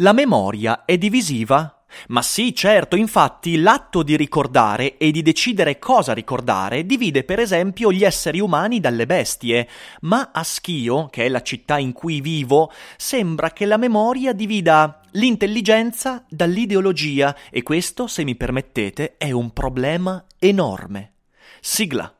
La memoria è divisiva? Ma sì, certo, infatti l'atto di ricordare e di decidere cosa ricordare divide per esempio gli esseri umani dalle bestie, ma a Schio, che è la città in cui vivo, sembra che la memoria divida l'intelligenza dall'ideologia e questo, se mi permettete, è un problema enorme. Sigla.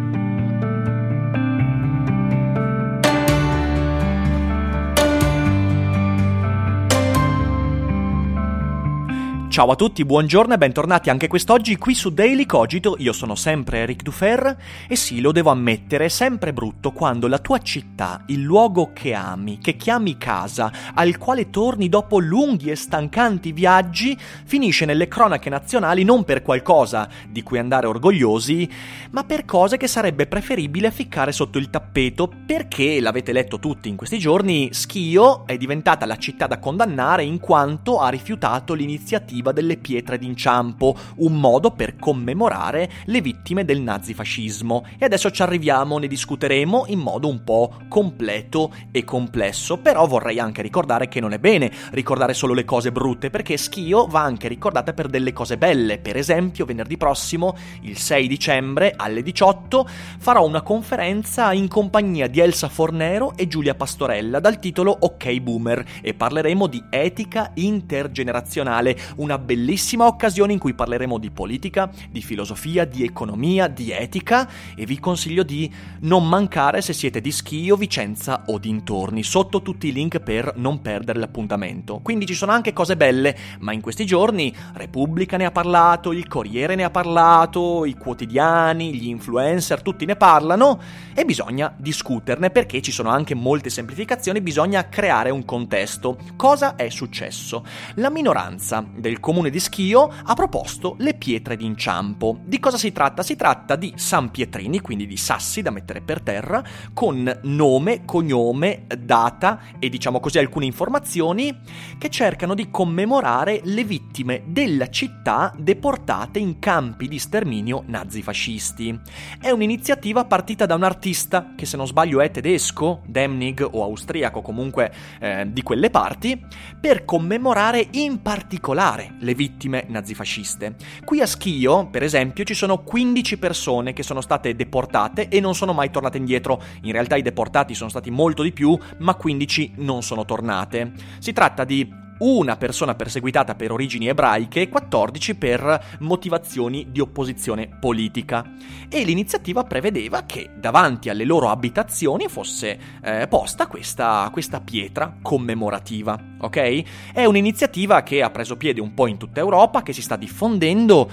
Ciao a tutti, buongiorno e bentornati anche quest'oggi qui su Daily Cogito. Io sono sempre Eric Dufer e sì, lo devo ammettere, è sempre brutto quando la tua città, il luogo che ami, che chiami casa, al quale torni dopo lunghi e stancanti viaggi, finisce nelle cronache nazionali non per qualcosa di cui andare orgogliosi, ma per cose che sarebbe preferibile ficcare sotto il tappeto perché, l'avete letto tutti in questi giorni, Schio è diventata la città da condannare in quanto ha rifiutato l'iniziativa l'iniziativa delle pietre d'inciampo, un modo per commemorare le vittime del nazifascismo. E adesso ci arriviamo, ne discuteremo in modo un po' completo e complesso, però vorrei anche ricordare che non è bene ricordare solo le cose brutte, perché Schio va anche ricordata per delle cose belle. Per esempio, venerdì prossimo, il 6 dicembre, alle 18, farò una conferenza in compagnia di Elsa Fornero e Giulia Pastorella dal titolo Ok Boomer e parleremo di etica intergenerazionale, una una bellissima occasione in cui parleremo di politica, di filosofia, di economia, di etica e vi consiglio di non mancare se siete di Schio, Vicenza o dintorni, sotto tutti i link per non perdere l'appuntamento. Quindi ci sono anche cose belle, ma in questi giorni Repubblica ne ha parlato, il Corriere ne ha parlato, i quotidiani, gli influencer, tutti ne parlano e bisogna discuterne perché ci sono anche molte semplificazioni, bisogna creare un contesto. Cosa è successo? La minoranza del comune di Schio ha proposto le pietre d'inciampo. Di cosa si tratta? Si tratta di San Pietrini, quindi di sassi da mettere per terra, con nome, cognome, data e diciamo così alcune informazioni che cercano di commemorare le vittime della città deportate in campi di sterminio nazifascisti. È un'iniziativa partita da un artista che se non sbaglio è tedesco, Demnig o austriaco comunque eh, di quelle parti, per commemorare in particolare le vittime nazifasciste. Qui a Schio, per esempio, ci sono 15 persone che sono state deportate e non sono mai tornate indietro. In realtà i deportati sono stati molto di più, ma 15 non sono tornate. Si tratta di una persona perseguitata per origini ebraiche e 14 per motivazioni di opposizione politica. E l'iniziativa prevedeva che davanti alle loro abitazioni fosse eh, posta questa, questa pietra commemorativa, ok? È un'iniziativa che ha preso piede un po' in tutta Europa, che si sta diffondendo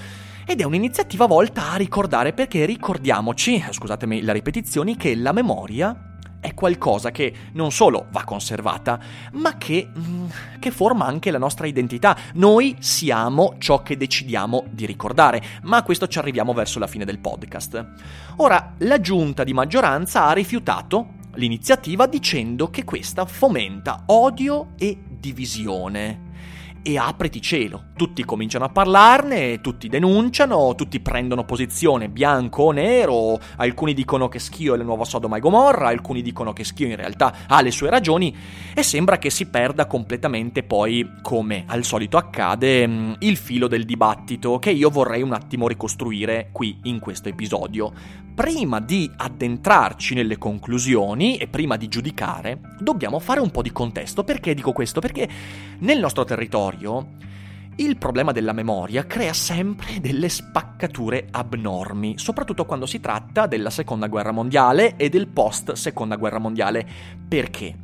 ed è un'iniziativa volta a ricordare perché ricordiamoci, scusatemi la ripetizione, che la memoria è qualcosa che non solo va conservata, ma che, mm, che, forma anche la nostra identità. Noi siamo ciò che decidiamo di ricordare, ma a questo ci arriviamo verso la fine del podcast. Ora, la giunta di maggioranza ha rifiutato l'iniziativa dicendo che questa fomenta odio e divisione e apriti cielo. Tutti cominciano a parlarne, tutti denunciano, tutti prendono posizione bianco o nero, alcuni dicono che Schio è la nuova Sodoma e Gomorra, alcuni dicono che Schio in realtà ha le sue ragioni e sembra che si perda completamente poi, come al solito accade, mm, il filo del dibattito che io vorrei un attimo ricostruire qui in questo episodio. Prima di addentrarci nelle conclusioni e prima di giudicare, dobbiamo fare un po' di contesto. Perché dico questo? Perché nel nostro territorio territorio, il problema della memoria crea sempre delle spaccature abnormi, soprattutto quando si tratta della seconda guerra mondiale e del post seconda guerra mondiale. Perché?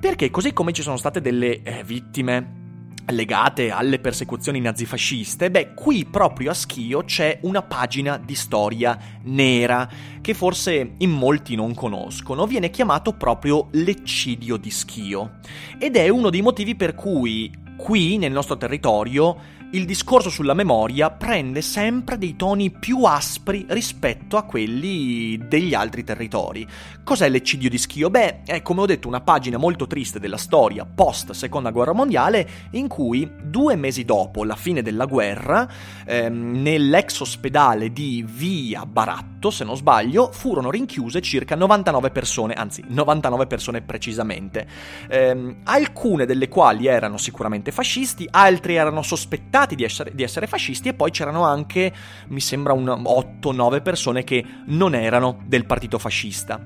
Perché così come ci sono state delle eh, vittime legate alle persecuzioni nazifasciste, beh, qui proprio a Schio c'è una pagina di storia nera che forse in molti non conoscono, viene chiamato proprio l'eccidio di Schio ed è uno dei motivi per cui qui nel nostro territorio il discorso sulla memoria prende sempre dei toni più aspri rispetto a quelli degli altri territori. Cos'è l'eccidio di Schio? Beh, è come ho detto una pagina molto triste della storia post seconda guerra mondiale in cui due mesi dopo la fine della guerra, ehm, nell'ex ospedale di Via Baratto, se non sbaglio, furono rinchiuse circa 99 persone, anzi 99 persone precisamente, ehm, alcune delle quali erano sicuramente fascisti, altri erano sospettati accusati di essere, di essere fascisti e poi c'erano anche, mi sembra, 8-9 persone che non erano del partito fascista.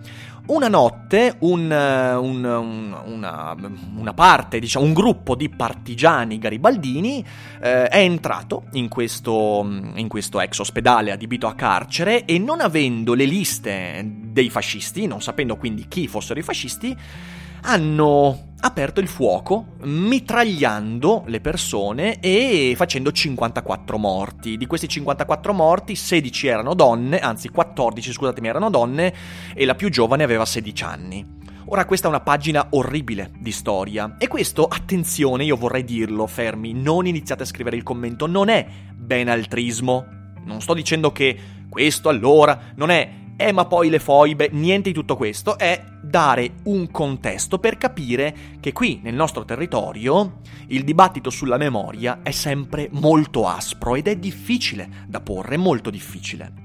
Una notte un, un, un, una, una, parte, diciamo, un gruppo di partigiani garibaldini eh, è entrato in questo, in questo ex ospedale adibito a carcere e non avendo le liste dei fascisti, non sapendo quindi chi fossero i fascisti, hanno aperto il fuoco, mitragliando le persone e facendo 54 morti. Di questi 54 morti, 16 erano donne, anzi 14, scusatemi, erano donne e la più giovane aveva 16 anni. Ora questa è una pagina orribile di storia e questo, attenzione, io vorrei dirlo, fermi, non iniziate a scrivere il commento, non è benaltrismo. Non sto dicendo che questo allora non è eh ma poi le foibe, niente di tutto questo, è dare un contesto per capire che qui nel nostro territorio il dibattito sulla memoria è sempre molto aspro ed è difficile da porre, molto difficile.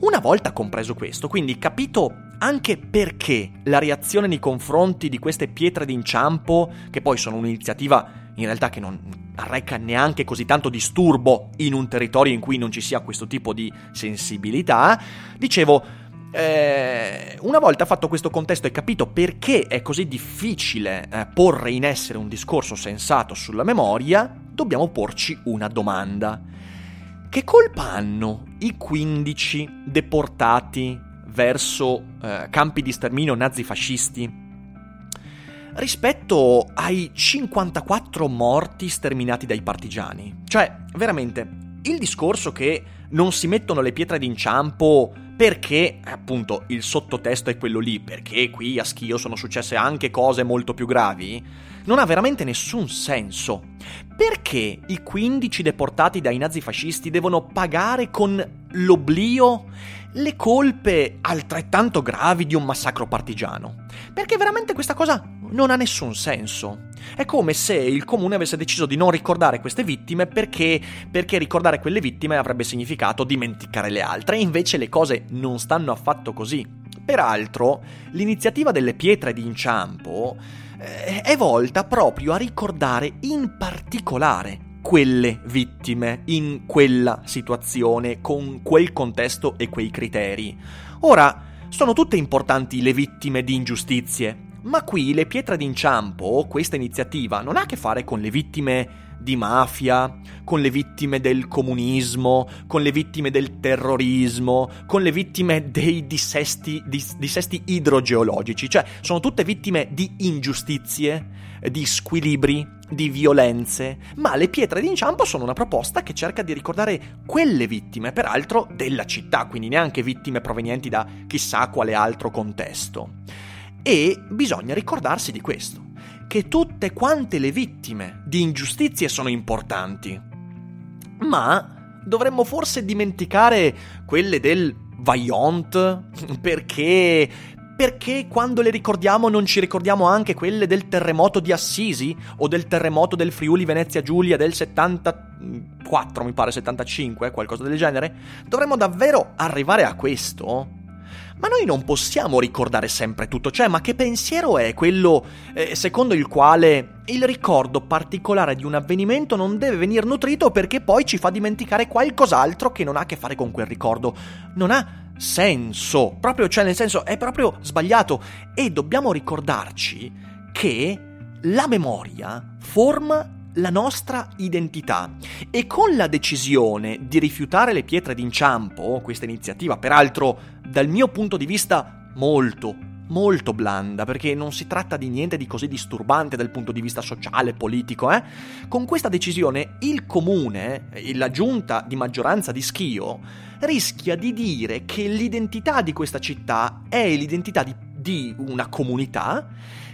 Una volta compreso questo, quindi capito anche perché la reazione nei confronti di queste pietre d'inciampo, che poi sono un'iniziativa in realtà che non arreca neanche così tanto disturbo in un territorio in cui non ci sia questo tipo di sensibilità, dicevo, eh, una volta fatto questo contesto e capito perché è così difficile eh, porre in essere un discorso sensato sulla memoria, dobbiamo porci una domanda. Che colpa hanno i 15 deportati verso eh, campi di sterminio nazifascisti rispetto ai 54 morti sterminati dai partigiani? Cioè, veramente, il discorso che non si mettono le pietre d'inciampo perché, appunto, il sottotesto è quello lì, perché qui a Schio sono successe anche cose molto più gravi, non ha veramente nessun senso. Perché i 15 deportati dai nazifascisti devono pagare con l'oblio le colpe altrettanto gravi di un massacro partigiano? Perché veramente questa cosa non ha nessun senso. È come se il comune avesse deciso di non ricordare queste vittime perché, perché ricordare quelle vittime avrebbe significato dimenticare le altre, invece le cose non stanno affatto così. Peraltro, l'iniziativa delle pietre d'inciampo eh, è volta proprio a ricordare in particolare quelle vittime in quella situazione, con quel contesto e quei criteri. Ora, sono tutte importanti le vittime di ingiustizie, ma qui le pietre d'inciampo, questa iniziativa, non ha a che fare con le vittime di mafia, con le vittime del comunismo, con le vittime del terrorismo, con le vittime dei dissesti, dis, dissesti idrogeologici, cioè sono tutte vittime di ingiustizie, di squilibri, di violenze, ma le pietre d'inciampo sono una proposta che cerca di ricordare quelle vittime, peraltro della città, quindi neanche vittime provenienti da chissà quale altro contesto. E bisogna ricordarsi di questo, che tutte quante le vittime di ingiustizie sono importanti. Ma dovremmo forse dimenticare quelle del Vaillant, perché perché quando le ricordiamo non ci ricordiamo anche quelle del terremoto di Assisi o del terremoto del Friuli Venezia Giulia del 74, mi pare 75, qualcosa del genere? Dovremmo davvero arrivare a questo? Ma noi non possiamo ricordare sempre tutto, cioè, ma che pensiero è quello eh, secondo il quale il ricordo particolare di un avvenimento non deve venire nutrito perché poi ci fa dimenticare qualcos'altro che non ha a che fare con quel ricordo? Non ha senso, proprio, cioè, nel senso, è proprio sbagliato e dobbiamo ricordarci che la memoria forma la nostra identità e con la decisione di rifiutare le pietre d'inciampo, questa iniziativa peraltro dal mio punto di vista molto, molto blanda, perché non si tratta di niente di così disturbante dal punto di vista sociale, politico, eh? Con questa decisione il comune, la giunta di maggioranza di Schio, rischia di dire che l'identità di questa città è l'identità di, di una comunità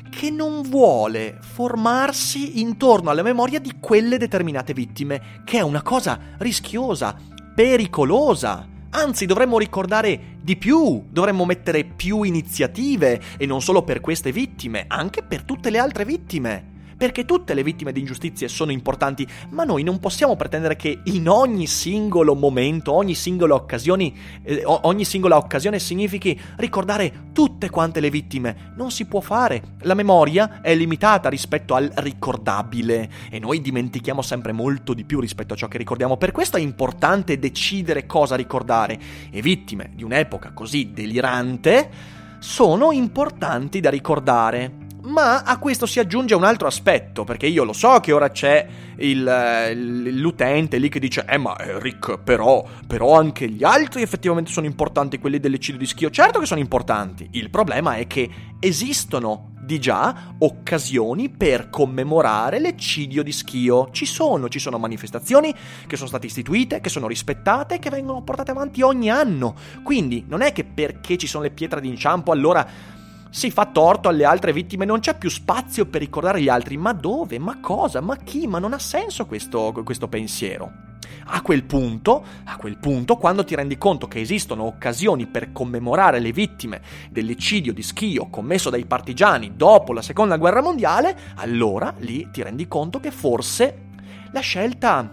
che non vuole formarsi intorno alla memoria di quelle determinate vittime, che è una cosa rischiosa, pericolosa. Anzi, dovremmo ricordare di più, dovremmo mettere più iniziative, e non solo per queste vittime, anche per tutte le altre vittime perché tutte le vittime di ingiustizie sono importanti, ma noi non possiamo pretendere che in ogni singolo momento, ogni singola occasione, eh, ogni singola occasione significhi ricordare tutte quante le vittime. Non si può fare. La memoria è limitata rispetto al ricordabile e noi dimentichiamo sempre molto di più rispetto a ciò che ricordiamo. Per questo è importante decidere cosa ricordare e vittime di un'epoca così delirante sono importanti da ricordare. Ma a questo si aggiunge un altro aspetto, perché io lo so che ora c'è il, l'utente lì che dice Eh ma Rick, però, però anche gli altri effettivamente sono importanti, quelli dell'eccidio di schio. Certo che sono importanti, il problema è che esistono di già occasioni per commemorare l'eccidio di Schio. Ci sono, ci sono manifestazioni che sono state istituite, che sono rispettate e che vengono portate avanti ogni anno. Quindi non è che perché ci sono le pietre d'inciampo allora si fa torto alle altre vittime, non c'è più spazio per ricordare gli altri. Ma dove? Ma cosa? Ma chi? Ma non ha senso questo, questo pensiero. A quel punto, a quel punto, quando ti rendi conto che esistono occasioni per commemorare le vittime dell'eccidio di Schio commesso dai partigiani dopo la seconda guerra mondiale, allora lì ti rendi conto che forse la scelta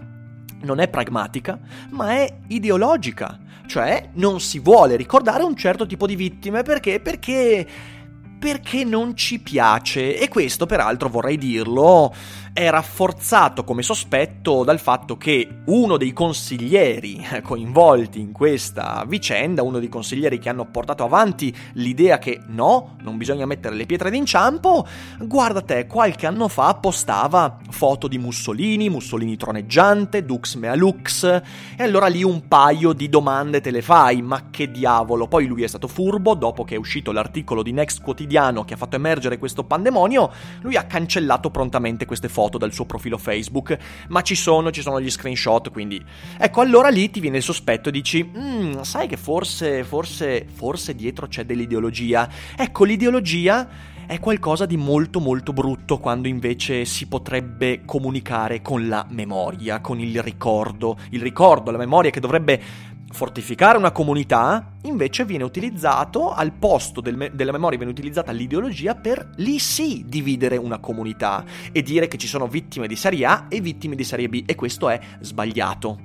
non è pragmatica, ma è ideologica. Cioè, non si vuole ricordare un certo tipo di vittime perché? Perché perché non ci piace. E questo peraltro vorrei dirlo è rafforzato come sospetto dal fatto che uno dei consiglieri coinvolti in questa vicenda, uno dei consiglieri che hanno portato avanti l'idea che no, non bisogna mettere le pietre d'inciampo, guarda te, qualche anno fa postava foto di Mussolini, Mussolini troneggiante, Dux mea lux, e allora lì un paio di domande te le fai, ma che diavolo, poi lui è stato furbo, dopo che è uscito l'articolo di Next Quotidiano che ha fatto emergere questo pandemonio, lui ha cancellato prontamente queste foto foto dal suo profilo Facebook, ma ci sono, ci sono gli screenshot, quindi... Ecco, allora lì ti viene il sospetto, dici, mm, sai che forse, forse, forse dietro c'è dell'ideologia. Ecco, l'ideologia è qualcosa di molto molto brutto quando invece si potrebbe comunicare con la memoria, con il ricordo. Il ricordo, la memoria che dovrebbe fortificare una comunità, invece viene utilizzato al posto del me- della memoria, viene utilizzata l'ideologia per lì sì dividere una comunità e dire che ci sono vittime di serie A e vittime di serie B e questo è sbagliato.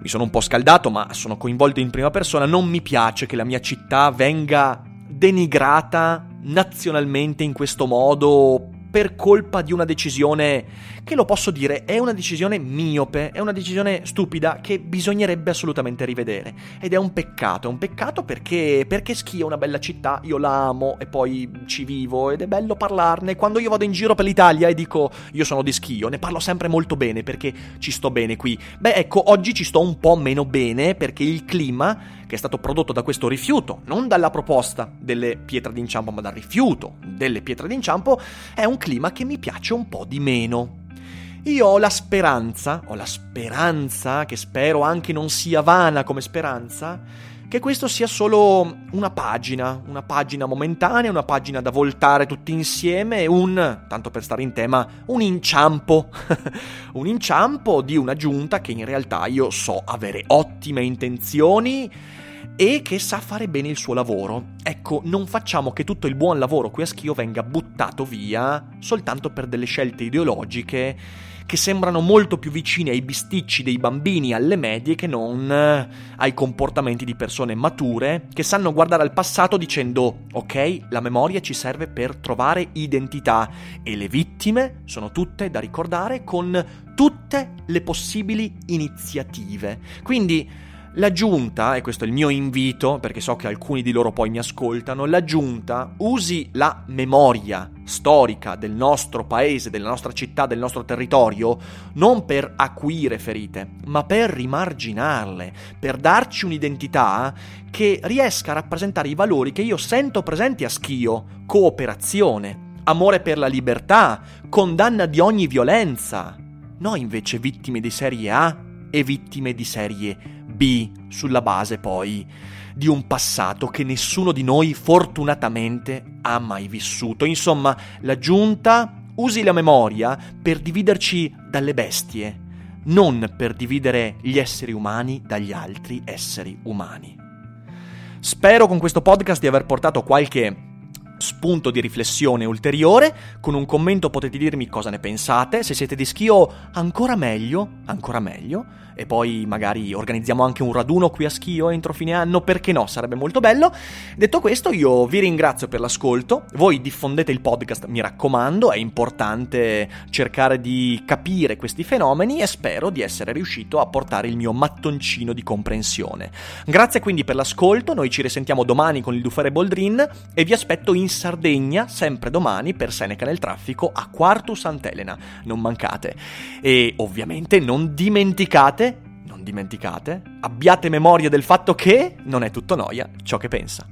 Mi sono un po' scaldato, ma sono coinvolto in prima persona, non mi piace che la mia città venga denigrata nazionalmente in questo modo per colpa di una decisione che lo posso dire è una decisione miope, è una decisione stupida che bisognerebbe assolutamente rivedere. Ed è un peccato, è un peccato perché, perché Schia è una bella città, io la amo e poi ci vivo ed è bello parlarne. Quando io vado in giro per l'Italia e dico io sono di Schio, ne parlo sempre molto bene perché ci sto bene qui. Beh ecco, oggi ci sto un po' meno bene perché il clima che è stato prodotto da questo rifiuto, non dalla proposta delle pietre d'inciampo, ma dal rifiuto delle pietre d'inciampo, è un clima che mi piace un po' di meno. Io ho la speranza, ho la speranza, che spero anche non sia vana come speranza, che questo sia solo una pagina, una pagina momentanea, una pagina da voltare tutti insieme, un, tanto per stare in tema, un inciampo, un inciampo di una giunta che in realtà io so avere ottime intenzioni e che sa fare bene il suo lavoro. Ecco, non facciamo che tutto il buon lavoro qui a Schio venga buttato via soltanto per delle scelte ideologiche che sembrano molto più vicine ai bisticci dei bambini alle medie che non eh, ai comportamenti di persone mature che sanno guardare al passato dicendo ok, la memoria ci serve per trovare identità e le vittime sono tutte da ricordare con tutte le possibili iniziative. Quindi la giunta, e questo è il mio invito, perché so che alcuni di loro poi mi ascoltano, la giunta usi la memoria storica del nostro paese, della nostra città, del nostro territorio, non per acuire ferite, ma per rimarginarle, per darci un'identità che riesca a rappresentare i valori che io sento presenti a Schio, cooperazione, amore per la libertà, condanna di ogni violenza. Noi invece vittime di serie A e vittime di serie B. B sulla base poi di un passato che nessuno di noi fortunatamente ha mai vissuto. Insomma, la giunta usi la memoria per dividerci dalle bestie, non per dividere gli esseri umani dagli altri esseri umani. Spero con questo podcast di aver portato qualche spunto di riflessione ulteriore. Con un commento potete dirmi cosa ne pensate. Se siete di Schio, ancora meglio, ancora meglio e poi magari organizziamo anche un raduno qui a Schio entro fine anno, perché no, sarebbe molto bello. Detto questo, io vi ringrazio per l'ascolto, voi diffondete il podcast, mi raccomando, è importante cercare di capire questi fenomeni e spero di essere riuscito a portare il mio mattoncino di comprensione. Grazie quindi per l'ascolto, noi ci risentiamo domani con il Dufere Boldrin e vi aspetto in Sardegna, sempre domani, per Seneca nel traffico a Quartu Sant'Elena, non mancate. E ovviamente non dimenticate dimenticate, abbiate memoria del fatto che non è tutto noia ciò che pensa.